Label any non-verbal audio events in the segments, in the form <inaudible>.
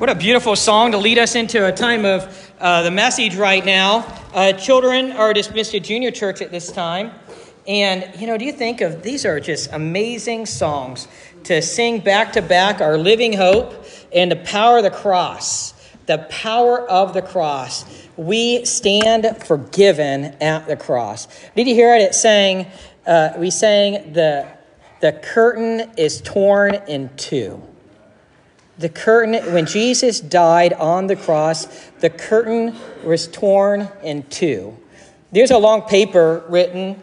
What a beautiful song to lead us into a time of uh, the message right now. Uh, children are dismissed to junior church at this time. And, you know, do you think of these are just amazing songs to sing back to back our living hope and the power of the cross. The power of the cross. We stand forgiven at the cross. Did you hear it? It saying, uh, we sang the, the curtain is torn in two the curtain, when Jesus died on the cross, the curtain was torn in two. There's a long paper written,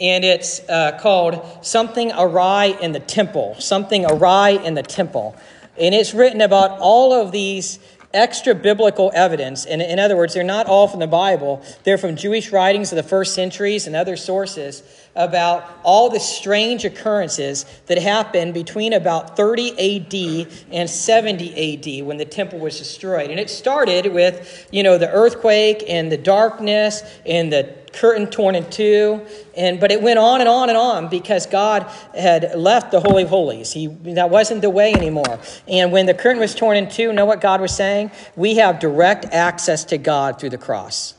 and it's uh, called Something Awry in the Temple. Something Awry in the Temple. And it's written about all of these extra biblical evidence. And in other words, they're not all from the Bible, they're from Jewish writings of the first centuries and other sources about all the strange occurrences that happened between about 30 AD and 70 AD when the temple was destroyed. And it started with, you know, the earthquake and the darkness and the curtain torn in two. And but it went on and on and on because god had left the holy of holies. He that wasn't the way anymore. And when the curtain was torn in two know what god was saying? We have direct access to god through the cross.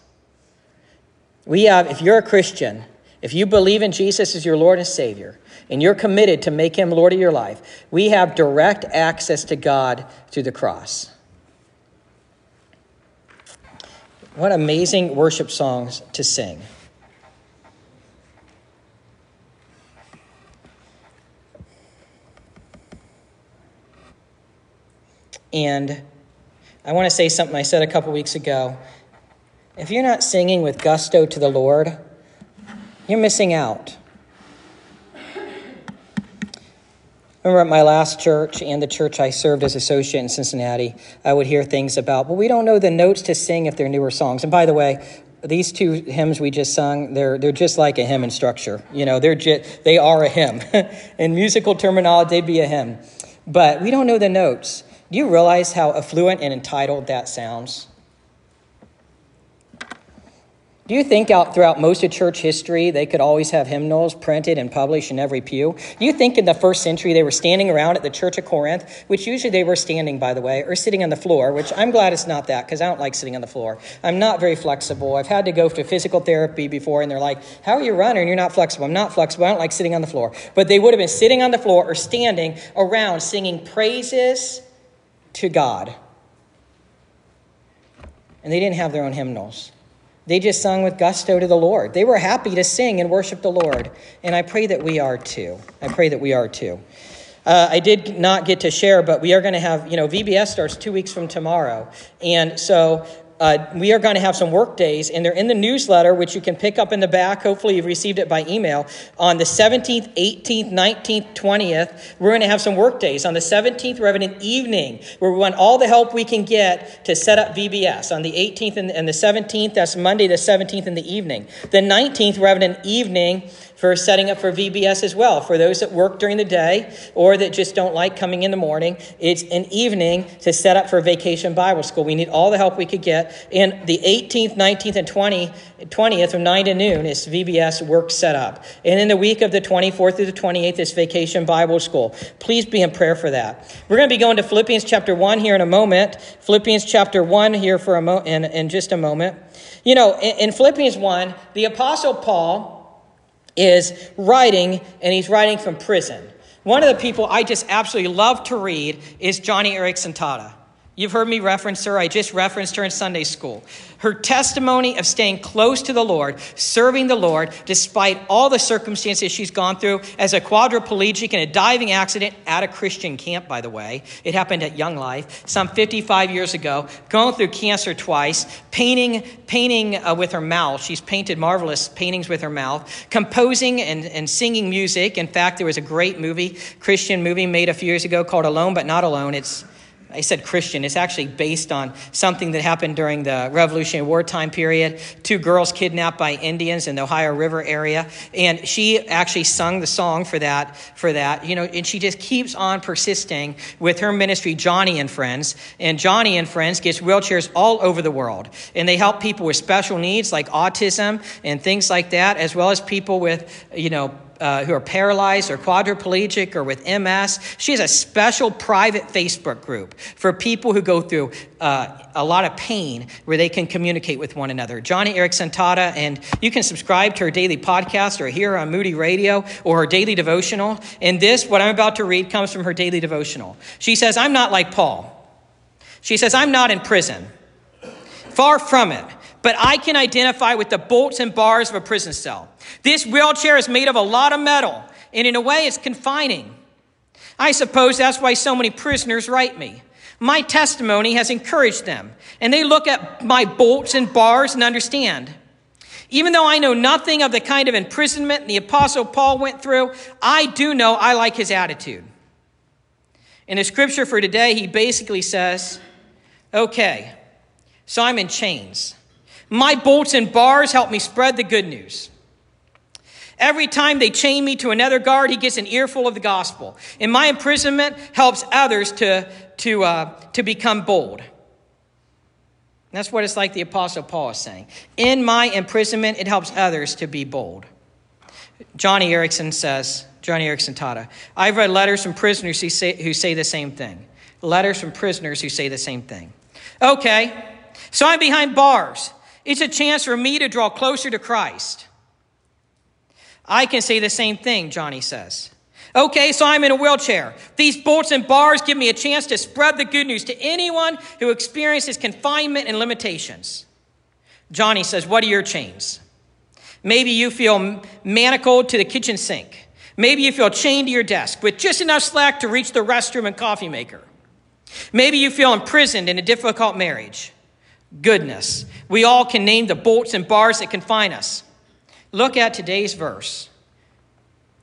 We have if you're a christian if you believe in Jesus as your Lord and Savior, and you're committed to make him Lord of your life, we have direct access to God through the cross. What amazing worship songs to sing. And I want to say something I said a couple weeks ago. If you're not singing with gusto to the Lord, you're missing out. remember at my last church and the church I served as associate in Cincinnati, I would hear things about, but we don't know the notes to sing if they're newer songs. And by the way, these two hymns we just sung, they're, they're just like a hymn in structure. You know, they're just, they are a hymn. <laughs> in musical terminology, they'd be a hymn. But we don't know the notes. Do you realize how affluent and entitled that sounds? Do you think out throughout most of church history they could always have hymnals printed and published in every pew? Do you think in the first century they were standing around at the church of Corinth, which usually they were standing, by the way, or sitting on the floor, which I'm glad it's not that because I don't like sitting on the floor. I'm not very flexible. I've had to go to physical therapy before and they're like, How are you running? You're not flexible. I'm not flexible. I don't like sitting on the floor. But they would have been sitting on the floor or standing around singing praises to God. And they didn't have their own hymnals. They just sung with gusto to the Lord. They were happy to sing and worship the Lord. And I pray that we are too. I pray that we are too. Uh, I did not get to share, but we are going to have, you know, VBS starts two weeks from tomorrow. And so uh, we are going to have some work days, and they're in the newsletter, which you can pick up in the back. Hopefully, you've received it by email. On the 17th, 18th, 19th, 20th, we're going to have some work days. On the 17th, we're having an evening where we want all the help we can get to set up VBS. On the 18th and the 17th, that's Monday the 17th in the evening. The 19th, we're having an evening for setting up for VBS as well. For those that work during the day or that just don't like coming in the morning, it's an evening to set up for Vacation Bible School. We need all the help we could get. And the 18th, 19th, and 20, 20th from 9 to noon is VBS work set up. And in the week of the 24th through the 28th is Vacation Bible School. Please be in prayer for that. We're going to be going to Philippians chapter 1 here in a moment. Philippians chapter 1 here for a mo- in, in just a moment. You know, in, in Philippians 1, the Apostle Paul is writing, and he's writing from prison. One of the people I just absolutely love to read is Joni Eareckson Tada. You've heard me reference her. I just referenced her in Sunday school. Her testimony of staying close to the Lord, serving the Lord, despite all the circumstances she's gone through as a quadriplegic in a diving accident at a Christian camp, by the way. It happened at Young Life some 55 years ago, going through cancer twice, painting, painting uh, with her mouth. She's painted marvelous paintings with her mouth, composing and, and singing music. In fact, there was a great movie, Christian movie made a few years ago called Alone But Not Alone. It's I said Christian. It's actually based on something that happened during the Revolutionary War time period. Two girls kidnapped by Indians in the Ohio River area, and she actually sung the song for that. For that, you know, and she just keeps on persisting with her ministry, Joni and Friends. And Joni and Friends gets wheelchairs all over the world, and they help people with special needs like autism and things like that, as well as people with, you know uh, who are paralyzed or quadriplegic or with MS. She has a special private Facebook group for people who go through uh, a lot of pain where they can communicate with one another. Joni Eareckson Tada, and you can subscribe to her daily podcast or hear her on Moody Radio or her daily devotional. And this, what I'm about to read, comes from her daily devotional. She says, I'm not like Paul. She says, I'm not in prison. Far from it but I can identify with the bolts and bars of a prison cell. This wheelchair is made of a lot of metal, and in a way, it's confining. I suppose that's why so many prisoners write me. My testimony has encouraged them, and they look at my bolts and bars and understand. Even though I know nothing of the kind of imprisonment the Apostle Paul went through, I do know I like his attitude. In the scripture for today, he basically says, Okay, so I'm in chains. My bolts and bars help me spread the good news. Every time they chain me to another guard, he gets an earful of the gospel. And my imprisonment helps others to, to, uh, to become bold. That's what it's like the Apostle Paul is saying. In my imprisonment, it helps others to be bold. Joni Eareckson says, Joni Eareckson Tada, I've read letters from prisoners who say, who say the same thing. Letters from prisoners who say the same thing. Okay, so I'm behind bars. It's a chance for me to draw closer to Christ. I can say the same thing, Joni says. Okay, so I'm in a wheelchair. These bolts and bars give me a chance to spread the good news to anyone who experiences confinement and limitations. Joni says, What are your chains? Maybe you feel manacled to the kitchen sink. Maybe you feel chained to your desk with just enough slack to reach the restroom and coffee maker. Maybe you feel imprisoned in a difficult marriage goodness. We all can name the bolts and bars that confine us. Look at today's verse.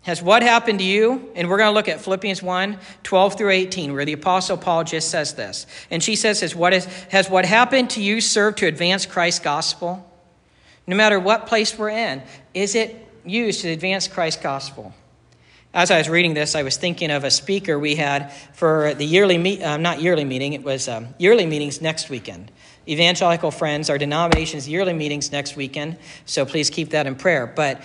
Has what happened to you? And we're going to look at Philippians 1 12 through 18, where the Apostle Paul just says this. And she says, Has what, is, has what happened to you served to advance Christ's gospel? No matter what place we're in, is it used to advance Christ's gospel? As I was reading this, I was thinking of a speaker we had for the yearly, meet, uh, not yearly meeting, it was um, yearly meetings next weekend. Evangelical Friends, our denomination's yearly meetings next weekend, so please keep that in prayer. But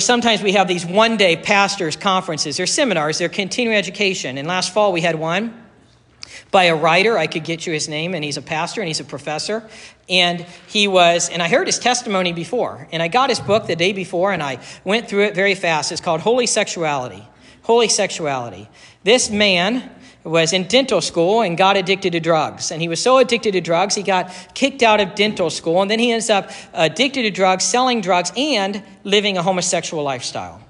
sometimes we have these one day pastors' conferences or seminars, they're continuing education. And last fall we had one by a writer. I could get you his name, and he's a pastor and he's a professor. And he was, and I heard his testimony before, and I got his book the day before, and I went through it very fast. It's called Holy Sexuality. Holy Sexuality. This man was in dental school and got addicted to drugs. And he was so addicted to drugs, he got kicked out of dental school. And then he ends up addicted to drugs, selling drugs, and living a homosexual lifestyle.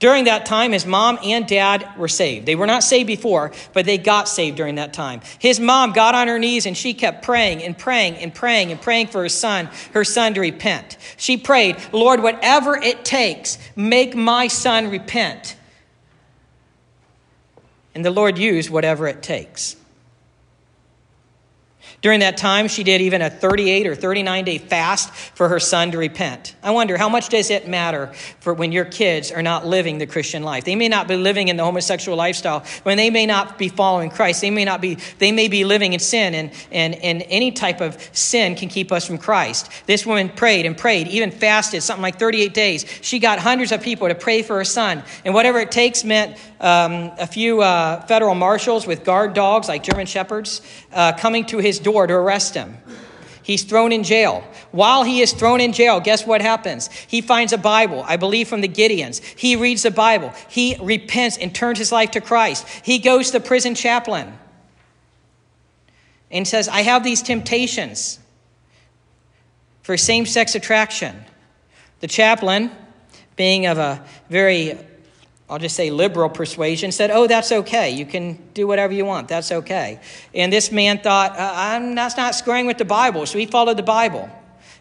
During that time, his mom and dad were saved. They were not saved before, but they got saved during that time. His mom got on her knees and she kept praying and praying and praying and praying for her son, her son to repent. She prayed, Lord, whatever it takes, make my son repent. And the Lord used whatever it takes. During that time, she did even a 38 or 39 day fast for her son to repent. I wonder how much does it matter for when your kids are not living the Christian life? They may not be living in the homosexual lifestyle, when they may not be following Christ. They may not be, they may be living in sin, and, and, and any type of sin can keep us from Christ. This woman prayed and prayed, even fasted something like 38 days. She got hundreds of people to pray for her son. And whatever it takes meant um, a few uh, federal marshals with guard dogs like German shepherds uh, coming to his door to arrest him. He's thrown in jail. While he is thrown in jail, guess what happens? He finds a Bible, I believe from the Gideons. He reads the Bible. He repents and turns his life to Christ. He goes to the prison chaplain and says, I have these temptations for same sex attraction. The chaplain, being of a very I'll just say liberal persuasion, said, Oh, that's okay. You can do whatever you want. That's okay. And this man thought, uh, I'm, That's not squaring with the Bible. So he followed the Bible.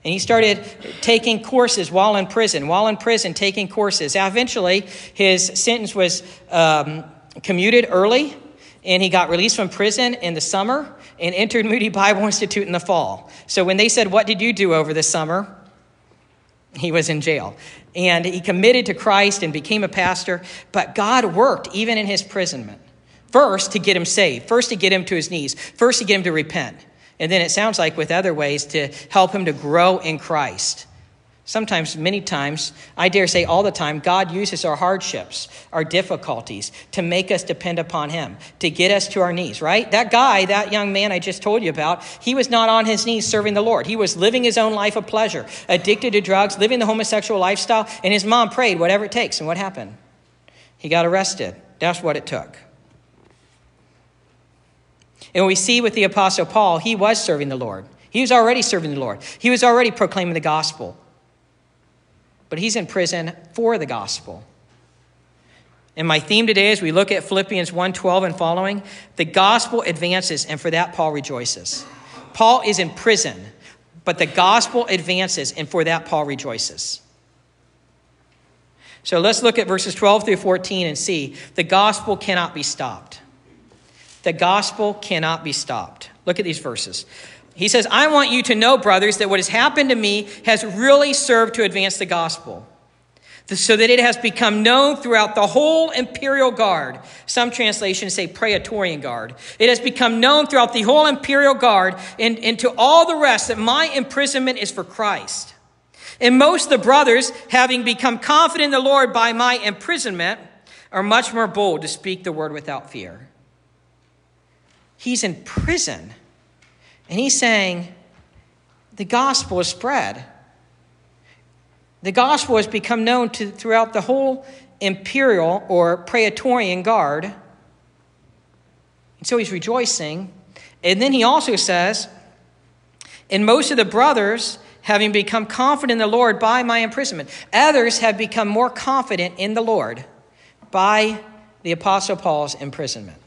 And he started taking courses while in prison, while in prison, taking courses. Eventually, his sentence was um, commuted early, and he got released from prison in the summer and entered Moody Bible Institute in the fall. So when they said, What did you do over the summer? He was in jail. And he committed to Christ and became a pastor. But God worked even in his imprisonment. First, to get him saved. First, to get him to his knees. First, to get him to repent. And then it sounds like with other ways to help him to grow in Christ. Sometimes, many times, I dare say all the time, God uses our hardships, our difficulties to make us depend upon Him, to get us to our knees, right? That guy, that young man I just told you about, he was not on his knees serving the Lord. He was living his own life of pleasure, addicted to drugs, living the homosexual lifestyle, and his mom prayed, whatever it takes. And what happened? He got arrested. That's what it took. And we see with the Apostle Paul, he was serving the Lord. He was already serving the Lord. He was already proclaiming the gospel but he's in prison for the gospel. And my theme today, as we look at Philippians 1:12 and following, the gospel advances, and for that Paul rejoices. Paul is in prison, but the gospel advances, and for that Paul rejoices. So let's look at verses 12 through 14 and see the gospel cannot be stopped. The gospel cannot be stopped. Look at these verses. He says, I want you to know, brothers, that what has happened to me has really served to advance the gospel, so that it has become known throughout the whole imperial guard. Some translations say praetorian guard. It has become known throughout the whole imperial guard and, and to all the rest that my imprisonment is for Christ. And most of the brothers, having become confident in the Lord by my imprisonment, are much more bold to speak the word without fear. He's in prison. And he's saying the gospel is spread. The gospel has become known to, throughout the whole imperial or praetorian guard. And so he's rejoicing. And then he also says, and most of the brothers, having become confident in the Lord by my imprisonment, others have become more confident in the Lord by the Apostle Paul's imprisonment.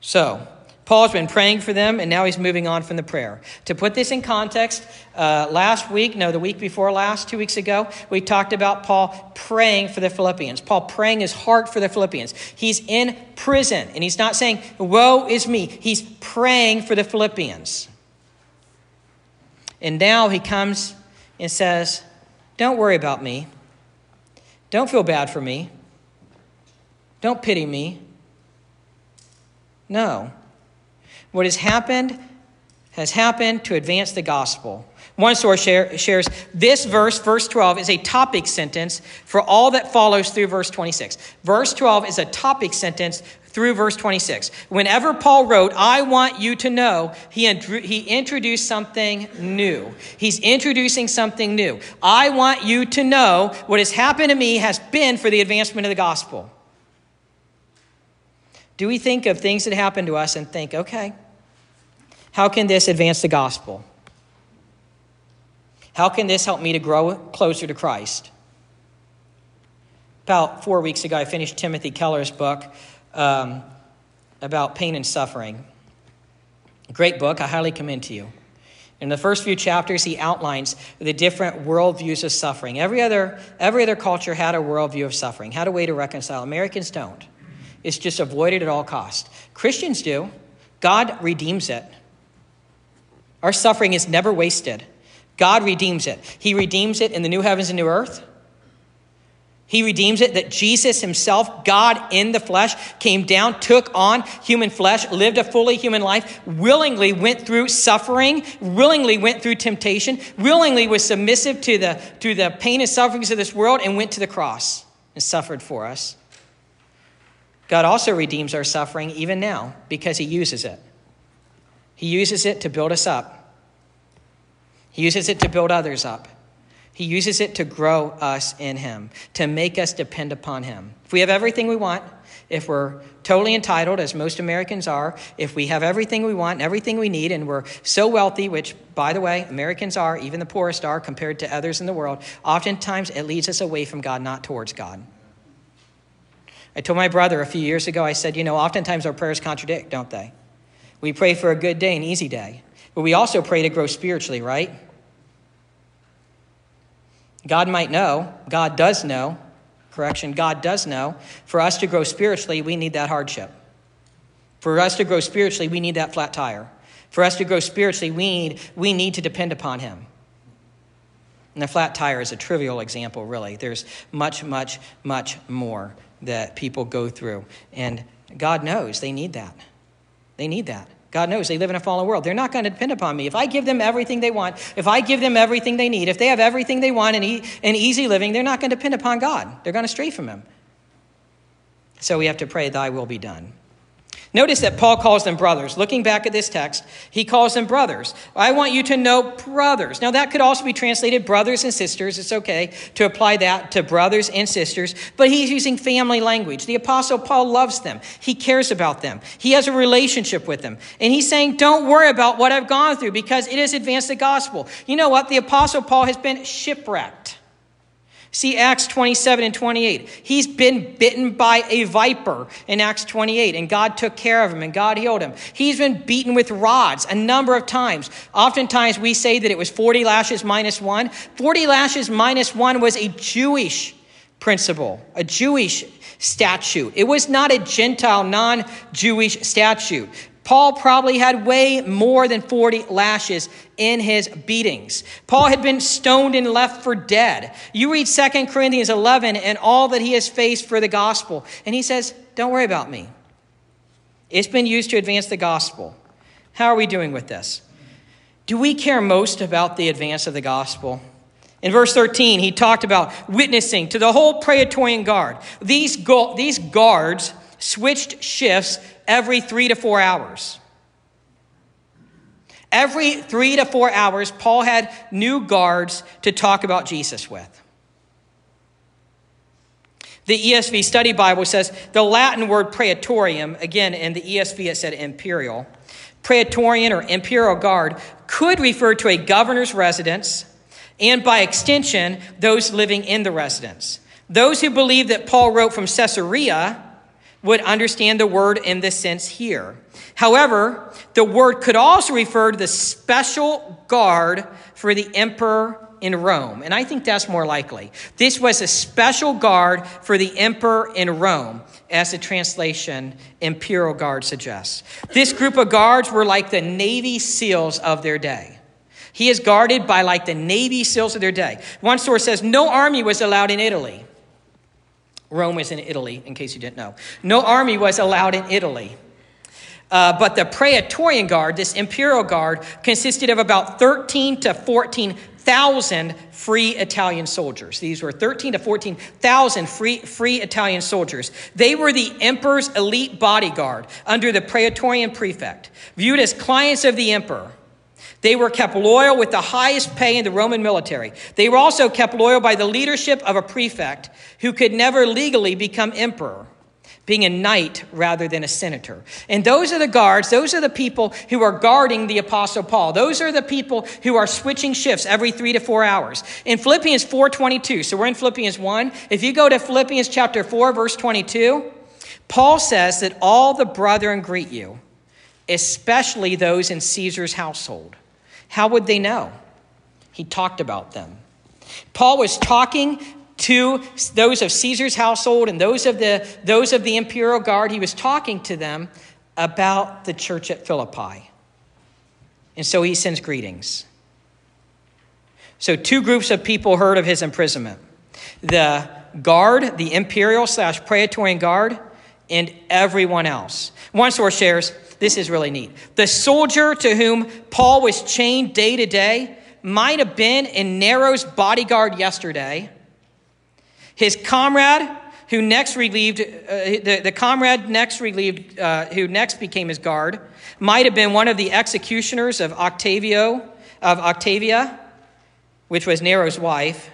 So, Paul's been praying for them, and now he's moving on from the prayer. To put this in context, uh, last week, no, the week before last, two weeks ago, we talked about Paul praying for the Philippians. Paul praying his heart for the Philippians. He's in prison, and he's not saying, Woe is me. He's praying for the Philippians. And now he comes and says, Don't worry about me. Don't feel bad for me. Don't pity me. No. What has happened has happened to advance the gospel. One source share, shares this verse, verse 12, is a topic sentence for all that follows through verse 26. Verse 12 is a topic sentence through verse 26. Whenever Paul wrote, I want you to know, he, he introduced something new. He's introducing something new. I want you to know what has happened to me has been for the advancement of the gospel. Do we think of things that happen to us and think, okay, how can this advance the gospel? How can this help me to grow closer to Christ? About four weeks ago, I finished Timothy Keller's book um, about pain and suffering. Great book, I highly commend to you. In the first few chapters, he outlines the different worldviews of suffering. Every other, every other culture had a worldview of suffering, had a way to reconcile. Americans don't. It's just avoided at all cost. Christians do. God redeems it. Our suffering is never wasted. God redeems it. He redeems it in the new heavens and new earth. He redeems it that Jesus himself, God in the flesh, came down, took on human flesh, lived a fully human life, willingly went through suffering, willingly went through temptation, willingly was submissive to the, to the pain and sufferings of this world, and went to the cross and suffered for us. God also redeems our suffering even now because he uses it. He uses it to build us up. He uses it to build others up. He uses it to grow us in Him, to make us depend upon Him. If we have everything we want, if we're totally entitled, as most Americans are, if we have everything we want everything we need, and we're so wealthy, which, by the way, Americans are, even the poorest are, compared to others in the world, oftentimes it leads us away from God, not towards God. I told my brother a few years ago, I said, you know, oftentimes our prayers contradict, don't they? We pray for a good day, an easy day, but we also pray to grow spiritually, right? God might know, God does know, correction, God does know. For us to grow spiritually, we need that hardship. For us to grow spiritually, we need that flat tire. For us to grow spiritually, we need, we need to depend upon Him. And the flat tire is a trivial example, really. There's much, much, much more that people go through. And God knows they need that. They need that. God knows they live in a fallen world. They're not going to depend upon me. If I give them everything they want, if I give them everything they need, if they have everything they want and, e- and easy living, they're not going to depend upon God. They're going to stray from Him. So we have to pray, Thy will be done. Notice that Paul calls them brothers. Looking back at this text, he calls them brothers. I want you to know brothers. Now, that could also be translated brothers and sisters. It's okay to apply that to brothers and sisters, but he's using family language. The Apostle Paul loves them, he cares about them, he has a relationship with them. And he's saying, Don't worry about what I've gone through because it has advanced the gospel. You know what? The Apostle Paul has been shipwrecked. See Acts 27 and 28. He's been bitten by a viper in Acts 28, and God took care of him and God healed him. He's been beaten with rods a number of times. Oftentimes we say that it was 40 lashes minus one. 40 lashes minus one was a Jewish principle, a Jewish statute. It was not a Gentile, non Jewish statute. Paul probably had way more than 40 lashes in his beatings. Paul had been stoned and left for dead. You read 2 Corinthians 11 and all that he has faced for the gospel. And he says, Don't worry about me. It's been used to advance the gospel. How are we doing with this? Do we care most about the advance of the gospel? In verse 13, he talked about witnessing to the whole Praetorian Guard. These, go- these guards switched shifts every three to four hours. Every three to four hours, Paul had new guards to talk about Jesus with. The ESV Study Bible says the Latin word praetorium, again, in the ESV it said imperial. Praetorian or imperial guard could refer to a governor's residence and, by extension, those living in the residence. Those who believe that Paul wrote from Caesarea would understand the word in this sense here. However, the word could also refer to the special guard for the emperor in Rome. And I think that's more likely. This was a special guard for the emperor in Rome, as the translation Imperial Guard suggests. This group of guards were like the Navy SEALs of their day. He is guarded by like the Navy SEALs of their day. One source says no army was allowed in Italy. Rome was in Italy, in case you didn't know. No army was allowed in Italy. Uh, but the Praetorian Guard, this imperial guard, consisted of about 13 to 14,000 free Italian soldiers. These were 13 to 14,000 free, free Italian soldiers. They were the emperor's elite bodyguard under the Praetorian prefect, viewed as clients of the emperor. They were kept loyal with the highest pay in the Roman military. They were also kept loyal by the leadership of a prefect who could never legally become emperor, being a knight rather than a senator. And those are the guards, those are the people who are guarding the apostle Paul. Those are the people who are switching shifts every 3 to 4 hours. In Philippians 4:22, so we're in Philippians 1, if you go to Philippians chapter 4 verse 22, Paul says that all the brethren greet you, especially those in Caesar's household. How would they know? He talked about them. Paul was talking to those of Caesar's household and those of the, those of the imperial guard. He was talking to them about the church at Philippi. And so he sends greetings. So, two groups of people heard of his imprisonment the guard, the imperial slash praetorian guard, and everyone else. One source shares this is really neat. The soldier to whom Paul was chained day to day might have been in Nero's bodyguard yesterday. His comrade, who next relieved, uh, the, the comrade next relieved, uh, who next became his guard, might have been one of the executioners of Octavio, of Octavia, which was Nero's wife,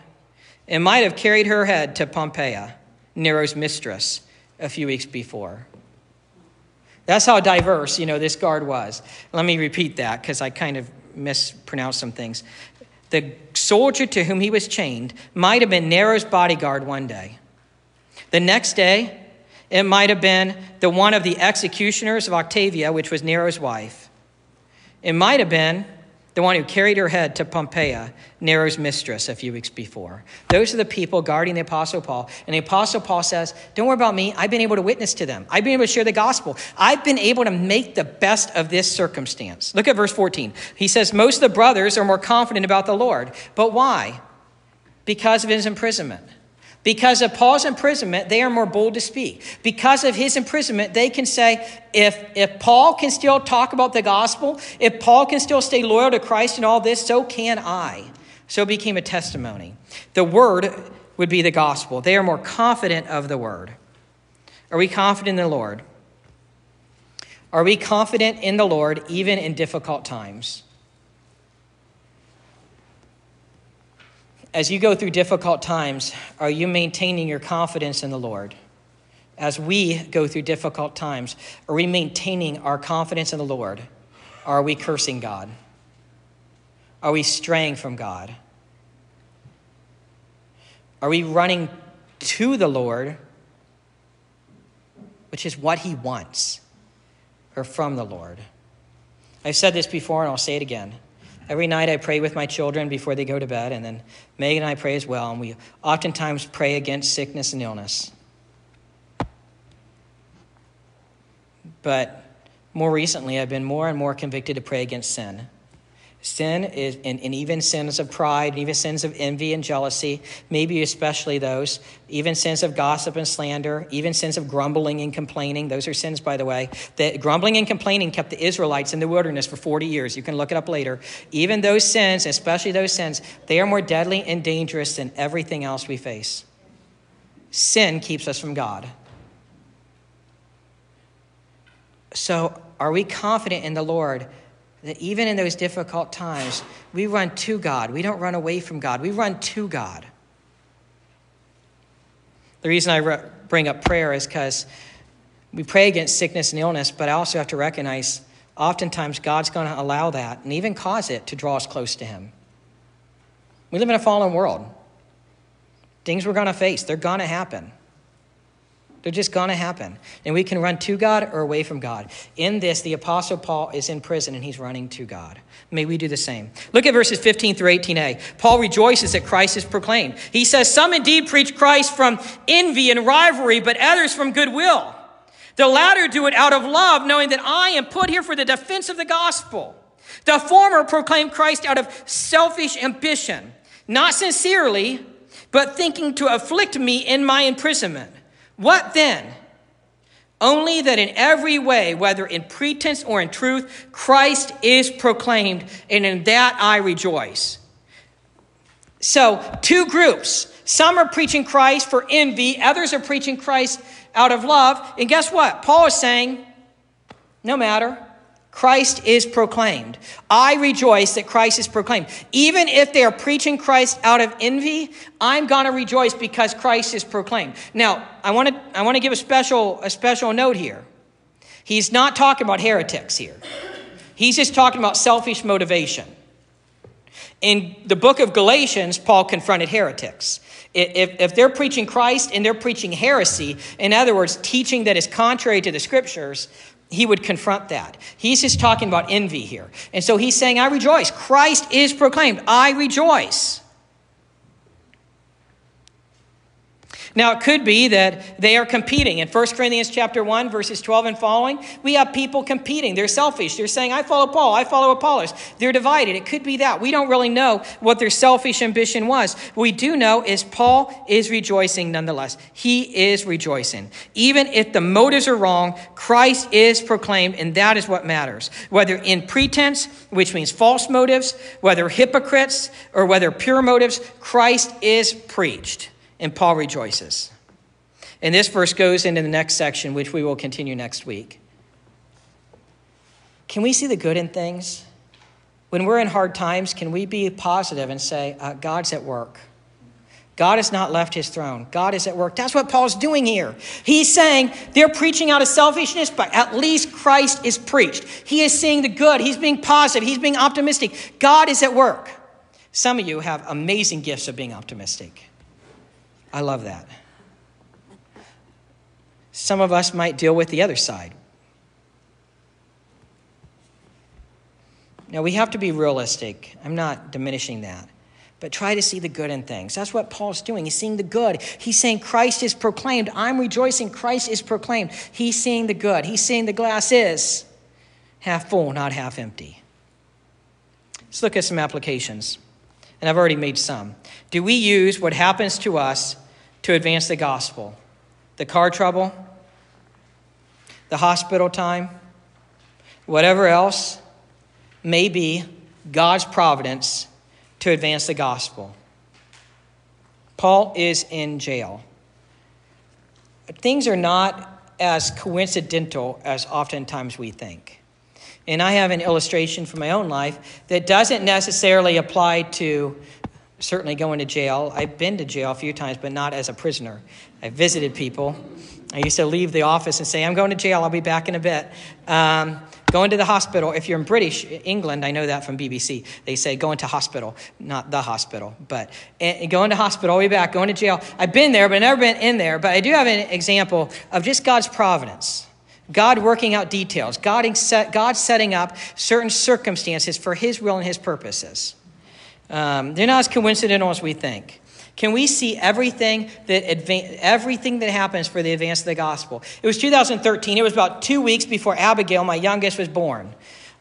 and might have carried her head to Pompeia, Nero's mistress, a few weeks before. That's how diverse, you know, this guard was. Let me repeat that because I kind of mispronounced some things. The soldier to whom he was chained might have been Nero's bodyguard one day. The next day, it might have been the one of the executioners of Octavia, which was Nero's wife. It might have been the one who carried her head to Pompeia, Nero's mistress, a few weeks before. Those are the people guarding the Apostle Paul. And the Apostle Paul says, Don't worry about me. I've been able to witness to them, I've been able to share the gospel. I've been able to make the best of this circumstance. Look at verse 14. He says, Most of the brothers are more confident about the Lord. But why? Because of his imprisonment. Because of Paul's imprisonment, they are more bold to speak. Because of his imprisonment, they can say, if, if Paul can still talk about the gospel, if Paul can still stay loyal to Christ and all this, so can I. So became a testimony. The word would be the gospel. They are more confident of the word. Are we confident in the Lord? Are we confident in the Lord even in difficult times? As you go through difficult times, are you maintaining your confidence in the Lord? As we go through difficult times, are we maintaining our confidence in the Lord? Are we cursing God? Are we straying from God? Are we running to the Lord, which is what He wants, or from the Lord? I've said this before and I'll say it again. Every night I pray with my children before they go to bed, and then Megan and I pray as well, and we oftentimes pray against sickness and illness. But more recently, I've been more and more convicted to pray against sin. Sin is, and, and, even sins of pride, and even sins of envy and jealousy, maybe especially those, even sins of gossip and slander, even sins of grumbling and complaining. Those are sins, by the way. That grumbling and complaining kept the Israelites in the wilderness for 40 years. You can look it up later. Even those sins, especially those sins, they are more deadly and dangerous than everything else we face. Sin keeps us from God. So, are we confident in the Lord? That even in those difficult times, we run to God. We don't run away from God, we run to God. The reason I bring up prayer is because we pray against sickness and illness, but I also have to recognize oftentimes God's going to allow that and even cause it to draw us close to Him. We live in a fallen world. Things we're going to face, they're going to happen. They're just going to happen. And we can run to God or away from God. In this, the Apostle Paul is in prison and he's running to God. May we do the same. Look at verses 15 through 18a. Paul rejoices that Christ is proclaimed. He says, Some indeed preach Christ from envy and rivalry, but others from goodwill. The latter do it out of love, knowing that I am put here for the defense of the gospel. The former proclaim Christ out of selfish ambition, not sincerely, but thinking to afflict me in my imprisonment. What then? Only that in every way, whether in pretense or in truth, Christ is proclaimed, and in that I rejoice. So, two groups. Some are preaching Christ for envy, others are preaching Christ out of love. And guess what? Paul is saying, no matter. Christ is proclaimed. I rejoice that Christ is proclaimed. Even if they are preaching Christ out of envy, I'm going to rejoice because Christ is proclaimed. Now, I want to I want to give a special a special note here. He's not talking about heretics here. He's just talking about selfish motivation. In the book of Galatians, Paul confronted heretics. If, if they're preaching Christ and they're preaching heresy, in other words, teaching that is contrary to the scriptures, he would confront that. He's just talking about envy here. And so he's saying, I rejoice. Christ is proclaimed. I rejoice. Now, it could be that they are competing. In 1 Corinthians chapter 1, verses 12 and following, we have people competing. They're selfish. They're saying, I follow Paul, I follow Apollos. They're divided. It could be that. We don't really know what their selfish ambition was. What we do know is Paul is rejoicing nonetheless. He is rejoicing. Even if the motives are wrong, Christ is proclaimed, and that is what matters. Whether in pretense, which means false motives, whether hypocrites, or whether pure motives, Christ is preached and Paul rejoices. And this verse goes into the next section, which we will continue next week. Can we see the good in things? When we're in hard times, can we be positive and say, uh, God's at work? God has not left his throne. God is at work. That's what Paul's doing here. He's saying they're preaching out of selfishness, but at least Christ is preached. He is seeing the good. He's being positive. He's being optimistic. God is at work. Some of you have amazing gifts of being optimistic. I love that. Some of us might deal with the other side. Now, we have to be realistic. I'm not diminishing that. But try to see the good in things. That's what Paul's doing. He's seeing the good. He's saying Christ is proclaimed. I'm rejoicing. Christ is proclaimed. He's seeing the good. He's seeing the glass is half full, not half empty. Let's look at some applications. And I've already made some. Do we use what happens to us to advance the gospel? The car trouble? The hospital time? Whatever else may be God's providence to advance the gospel. Paul is in jail. Things are not as coincidental as oftentimes we think. And I have an illustration from my own life that doesn't necessarily apply to certainly going to jail. I've been to jail a few times, but not as a prisoner. I visited people. I used to leave the office and say, I'm going to jail, I'll be back in a bit. Um, going to the hospital. If you're in British England, I know that from BBC. They say going to hospital, not the hospital, but and going to hospital, I'll be back, going to jail. I've been there, but I've never been in there. But I do have an example of just God's providence. God working out details, God, God setting up certain circumstances for His will and His purposes. Um, they're not as coincidental as we think. Can we see everything that everything that happens for the advance of the gospel? It was 2013. It was about two weeks before Abigail, my youngest, was born.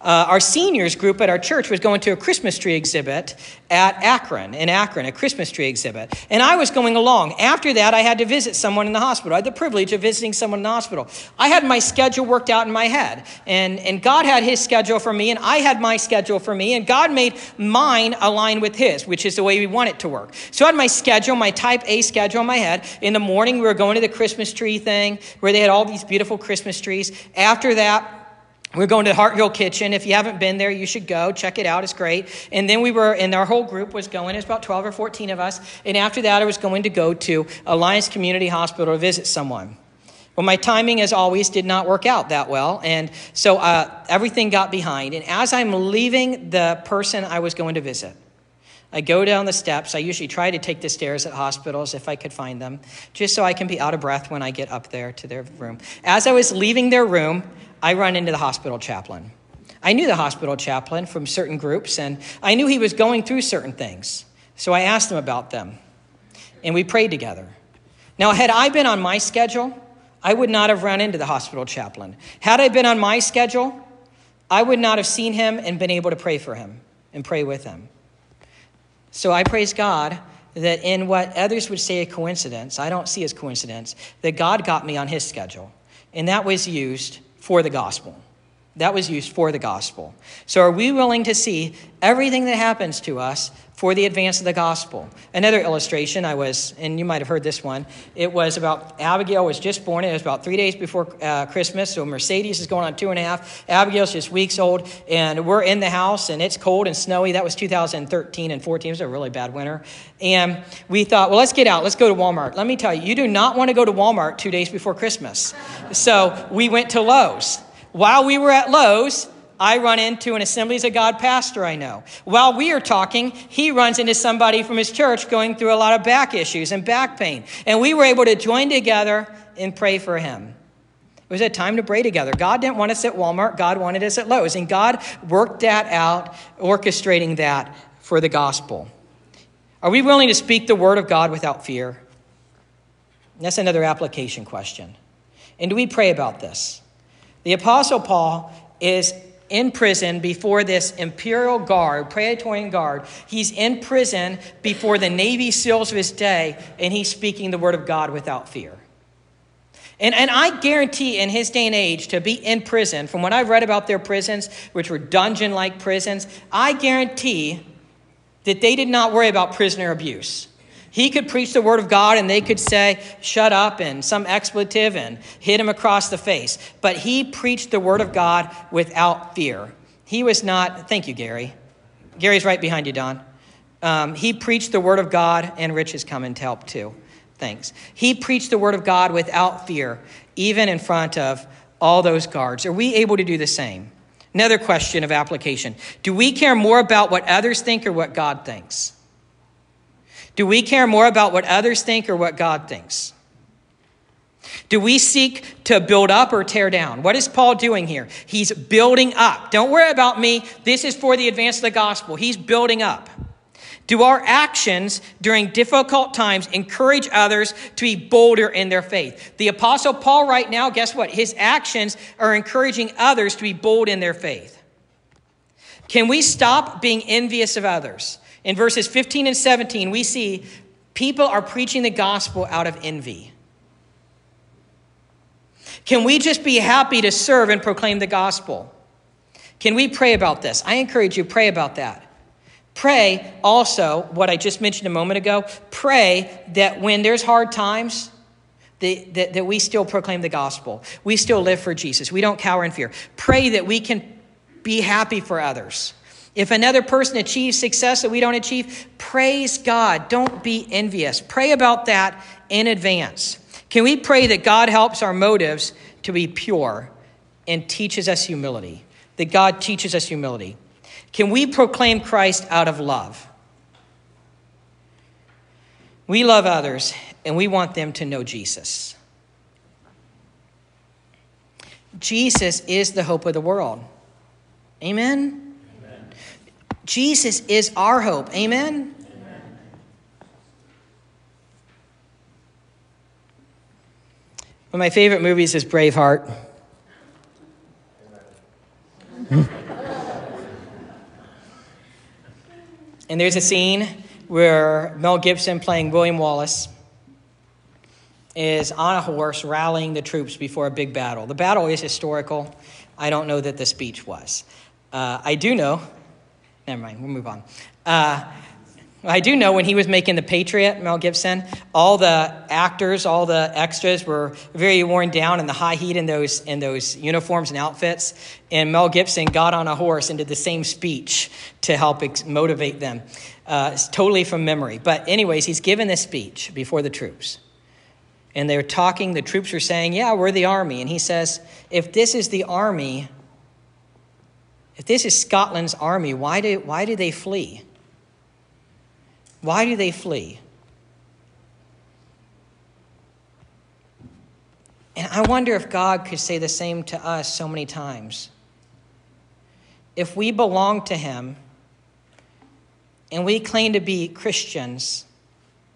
Uh, our seniors group at our church was going to a Christmas tree exhibit at Akron, in Akron, a Christmas tree exhibit. And I was going along. After that, I had to visit someone in the hospital. I had the privilege of visiting someone in the hospital. I had my schedule worked out in my head. And, and God had his schedule for me, and I had my schedule for me. And God made mine align with his, which is the way we want it to work. So I had my schedule, my type A schedule in my head. In the morning, we were going to the Christmas tree thing where they had all these beautiful Christmas trees. After that, we're going to Hartville Kitchen. If you haven't been there, you should go. Check it out. It's great. And then we were, and our whole group was going. It's about 12 or 14 of us. And after that, I was going to go to Alliance Community Hospital to visit someone. Well, my timing, as always, did not work out that well. And so uh, everything got behind. And as I'm leaving the person I was going to visit, I go down the steps. I usually try to take the stairs at hospitals if I could find them, just so I can be out of breath when I get up there to their room. As I was leaving their room, I run into the hospital chaplain. I knew the hospital chaplain from certain groups, and I knew he was going through certain things. So I asked him about them, and we prayed together. Now, had I been on my schedule, I would not have run into the hospital chaplain. Had I been on my schedule, I would not have seen him and been able to pray for him and pray with him. So I praise God that in what others would say a coincidence, I don't see as coincidence, that God got me on his schedule. And that was used for the gospel. That was used for the gospel. So, are we willing to see everything that happens to us for the advance of the gospel? Another illustration I was, and you might have heard this one, it was about Abigail was just born. It was about three days before uh, Christmas. So, Mercedes is going on two and a half. Abigail's just weeks old, and we're in the house, and it's cold and snowy. That was 2013 and 14. It was a really bad winter. And we thought, well, let's get out. Let's go to Walmart. Let me tell you, you do not want to go to Walmart two days before Christmas. So, we went to Lowe's. While we were at Lowe's, I run into an Assemblies of God pastor I know. While we are talking, he runs into somebody from his church going through a lot of back issues and back pain. And we were able to join together and pray for him. It was a time to pray together. God didn't want us at Walmart, God wanted us at Lowe's. And God worked that out, orchestrating that for the gospel. Are we willing to speak the word of God without fear? That's another application question. And do we pray about this? The Apostle Paul is in prison before this imperial guard, Praetorian guard. He's in prison before the Navy SEALs of his day, and he's speaking the word of God without fear. And, and I guarantee in his day and age to be in prison, from what I've read about their prisons, which were dungeon like prisons, I guarantee that they did not worry about prisoner abuse. He could preach the word of God and they could say, shut up, and some expletive and hit him across the face. But he preached the word of God without fear. He was not, thank you, Gary. Gary's right behind you, Don. Um, he preached the word of God, and Rich is coming to help too. Thanks. He preached the word of God without fear, even in front of all those guards. Are we able to do the same? Another question of application Do we care more about what others think or what God thinks? Do we care more about what others think or what God thinks? Do we seek to build up or tear down? What is Paul doing here? He's building up. Don't worry about me. This is for the advance of the gospel. He's building up. Do our actions during difficult times encourage others to be bolder in their faith? The Apostle Paul, right now, guess what? His actions are encouraging others to be bold in their faith. Can we stop being envious of others? In verses 15 and 17, we see People are preaching the gospel out of envy. Can we just be happy to serve and proclaim the gospel? Can we pray about this? I encourage you, pray about that. Pray also, what I just mentioned a moment ago, pray that when there's hard times, that, that, that we still proclaim the gospel. We still live for Jesus. We don't cower in fear. Pray that we can be happy for others. If another person achieves success that we don't achieve, praise God. Don't be envious. Pray about that in advance. Can we pray that God helps our motives to be pure and teaches us humility? That God teaches us humility. Can we proclaim Christ out of love? We love others and we want them to know Jesus. Jesus is the hope of the world. Amen? Jesus is our hope. Amen? Amen? One of my favorite movies is Braveheart. <laughs> and there's a scene where Mel Gibson, playing William Wallace, is on a horse rallying the troops before a big battle. The battle is historical. I don't know that the speech was. Uh, I do know, never mind, we'll move on. Uh, I do know when he was making The Patriot, Mel Gibson, all the actors, all the extras were very worn down in the high heat in those, in those uniforms and outfits. And Mel Gibson got on a horse and did the same speech to help ex- motivate them. Uh, it's totally from memory. But, anyways, he's given this speech before the troops. And they're talking, the troops are saying, Yeah, we're the army. And he says, If this is the army, if this is Scotland's army, why do, why do they flee? Why do they flee? And I wonder if God could say the same to us so many times. If we belong to Him and we claim to be Christians,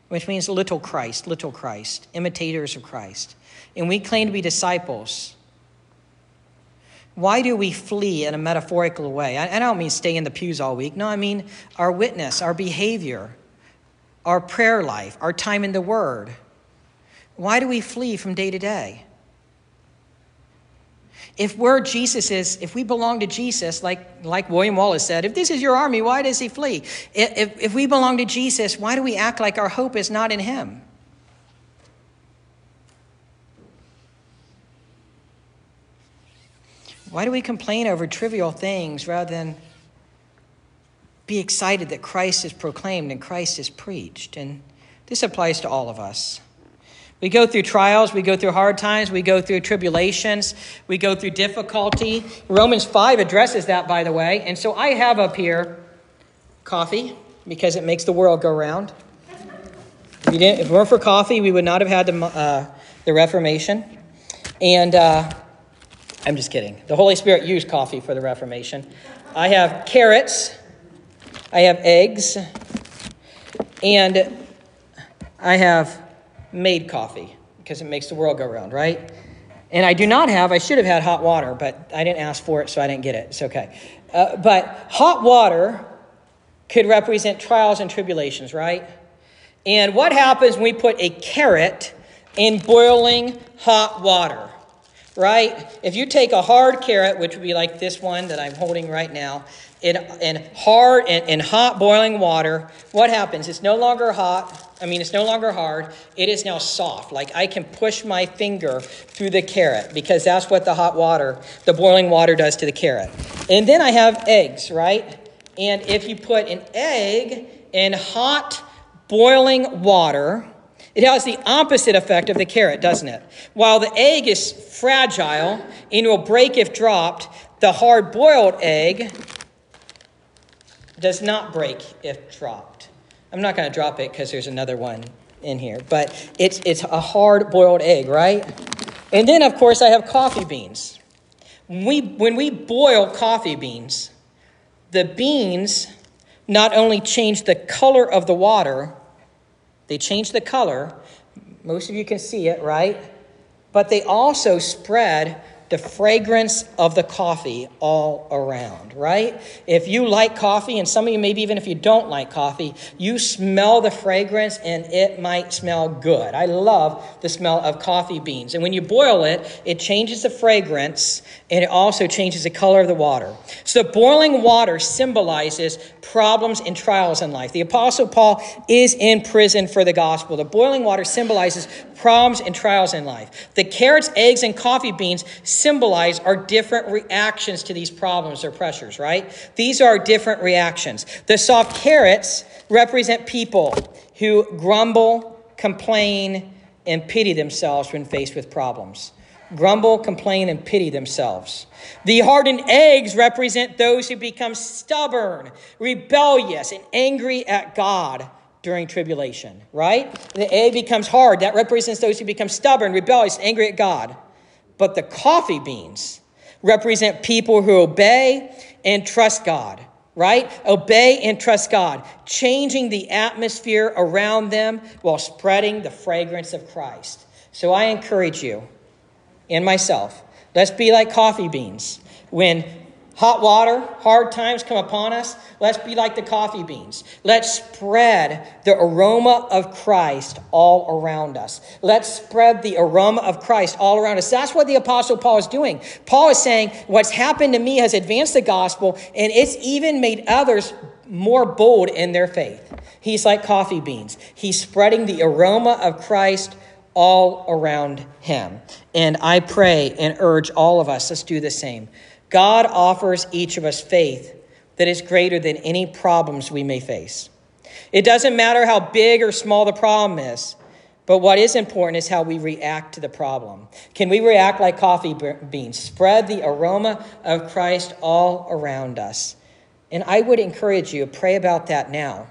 which means little Christ, little Christ, imitators of Christ, and we claim to be disciples, why do we flee in a metaphorical way? I, don't mean stay in the pews all week. No, I mean our witness, our behavior, our prayer life, our time in the Word. Why do we flee from day to day? If we're Jesus is, if we belong to Jesus, like, like William Wallace said, if this is your army, why does he flee? If, if we belong to Jesus, why do we act like our hope is not in him? Why do we complain over trivial things rather than be excited that Christ is proclaimed and Christ is preached? And this applies to all of us. We go through trials, we go through hard times, we go through tribulations, we go through difficulty. Romans 5 addresses that, by the way. And so I have up here coffee because it makes the world go round. If, you didn't, if it weren't for coffee, we would not have had the, uh, the Reformation. And uh, I'm just kidding. The Holy Spirit used coffee for the Reformation. I have carrots, I have eggs, and I have made coffee because it makes the world go round, right? And I do not have, I should have had hot water, but I didn't ask for it, so I didn't get it. It's okay. Uh, but hot water could represent trials and tribulations, right? And what happens when we put a carrot in boiling hot water, right? If you take a hard carrot, which would be like this one that I'm holding right now, in, in hard and in, in hot boiling water, what happens? It's no longer hot. I mean, it's no longer hard. It is now soft. Like I can push my finger through the carrot because that's what the hot water, the boiling water does to the carrot. And then I have eggs, right? And if you put an egg in hot boiling water, it has the opposite effect of the carrot, doesn't it? While the egg is fragile and will break if dropped, the hard boiled egg does not break if dropped. I'm not going to drop it because there's another one in here, but it's, it's a hard boiled egg, right? And then, of course, I have coffee beans. When we, when we boil coffee beans, the beans not only change the color of the water, they change the color. Most of you can see it, right? But they also spread the fragrance of the coffee all around, right? If you like coffee, and some of you maybe even if you don't like coffee, you smell the fragrance and it might smell good. I love the smell of coffee beans. And when you boil it, it changes the fragrance and it also changes the color of the water. So boiling water symbolizes problems and trials in life. The Apostle Paul is in prison for the gospel. The boiling water symbolizes problems and trials in life. The carrots, eggs, and coffee beans symbolize our different reactions to these problems or pressures, right? These are different reactions. The soft carrots represent people who grumble, complain, and pity themselves when faced with problems. Grumble, complain, and pity themselves. The hardened eggs represent those who become stubborn, rebellious, and angry at God during tribulation, right? The egg becomes hard. That represents those who become stubborn, rebellious, angry at God. But the coffee beans represent people who obey and trust God, right? Obey and trust God, changing the atmosphere around them while spreading the fragrance of Christ. So I encourage you and myself, let's be like coffee beans. When hot water, hard times come upon us, let's be like the coffee beans. Let's spread the aroma of Christ all around us. Let's spread the aroma of Christ all around us. That's what the Apostle Paul is doing. Paul is saying, What's happened to me has advanced the gospel, and it's even made others more bold in their faith. He's like coffee beans, he's spreading the aroma of Christ all around him. And I pray and urge all of us, let's do the same. God offers each of us faith that is greater than any problems we may face. It doesn't matter how big or small the problem is, but what is important is how we react to the problem. Can we react like coffee beans? Spread the aroma of Christ all around us. And I would encourage you, pray about that now.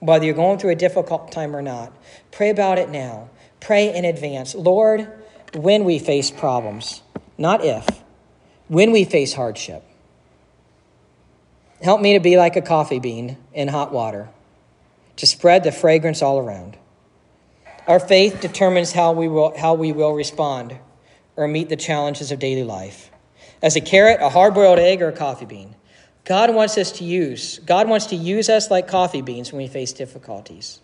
Whether you're going through a difficult time or not, pray about it now. Pray in advance. Lord, when we face problems, not if, when we face hardship, help me to be like a coffee bean in hot water, to spread the fragrance all around. Our faith determines how we will, how we will respond or meet the challenges of daily life. As a carrot, a hard boiled egg, or a coffee bean. God wants us to use. God wants to use us like coffee beans when we face difficulties.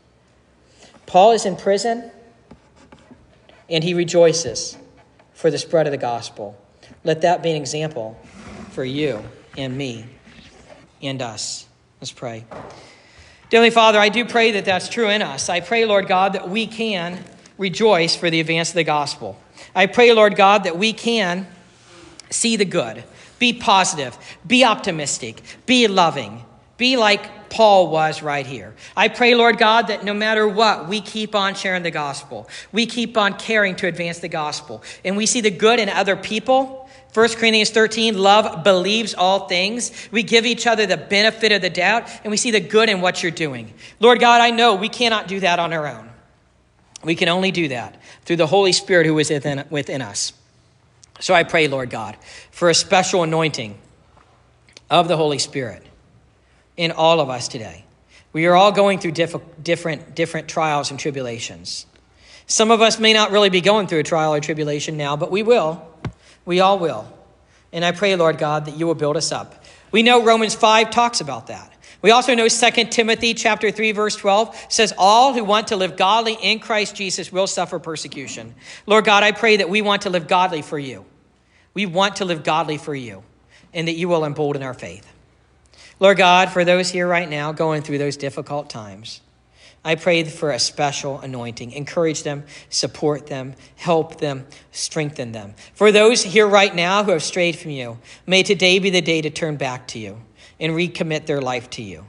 Paul is in prison and he rejoices for the spread of the gospel. Let that be an example for you and me and us. Let's pray. Dearly Father, I do pray that that's true in us. I pray, Lord God, that we can rejoice for the advance of the gospel. I pray, Lord God, that we can see the good, be positive, be optimistic, be loving, be like Paul was right here. I pray, Lord God, that no matter what, we keep on sharing the gospel. We keep on caring to advance the gospel. And we see the good in other people. 1 Corinthians 13, love believes all things. We give each other the benefit of the doubt, and we see the good in what you're doing. Lord God, I know we cannot do that on our own. We can only do that through the Holy Spirit who is within, within us. So I pray, Lord God, for a special anointing of the Holy Spirit in all of us today. We are all going through diff- different, different trials and tribulations. Some of us may not really be going through a trial or tribulation now, but we will. We all will. And I pray, Lord God, that you will build us up. We know Romans 5 talks about that. We also know 2 Timothy chapter 3 verse 12 says all who want to live godly in Christ Jesus will suffer persecution. Lord God, I pray that we want to live godly for you. We want to live godly for you and that you will embolden our faith. Lord God, for those here right now going through those difficult times, I pray for a special anointing. Encourage them, support them, help them, strengthen them. For those here right now who have strayed from you, may today be the day to turn back to you and recommit their life to you.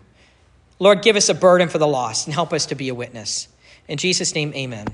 Lord, give us a burden for the lost and help us to be a witness. In Jesus' name, amen.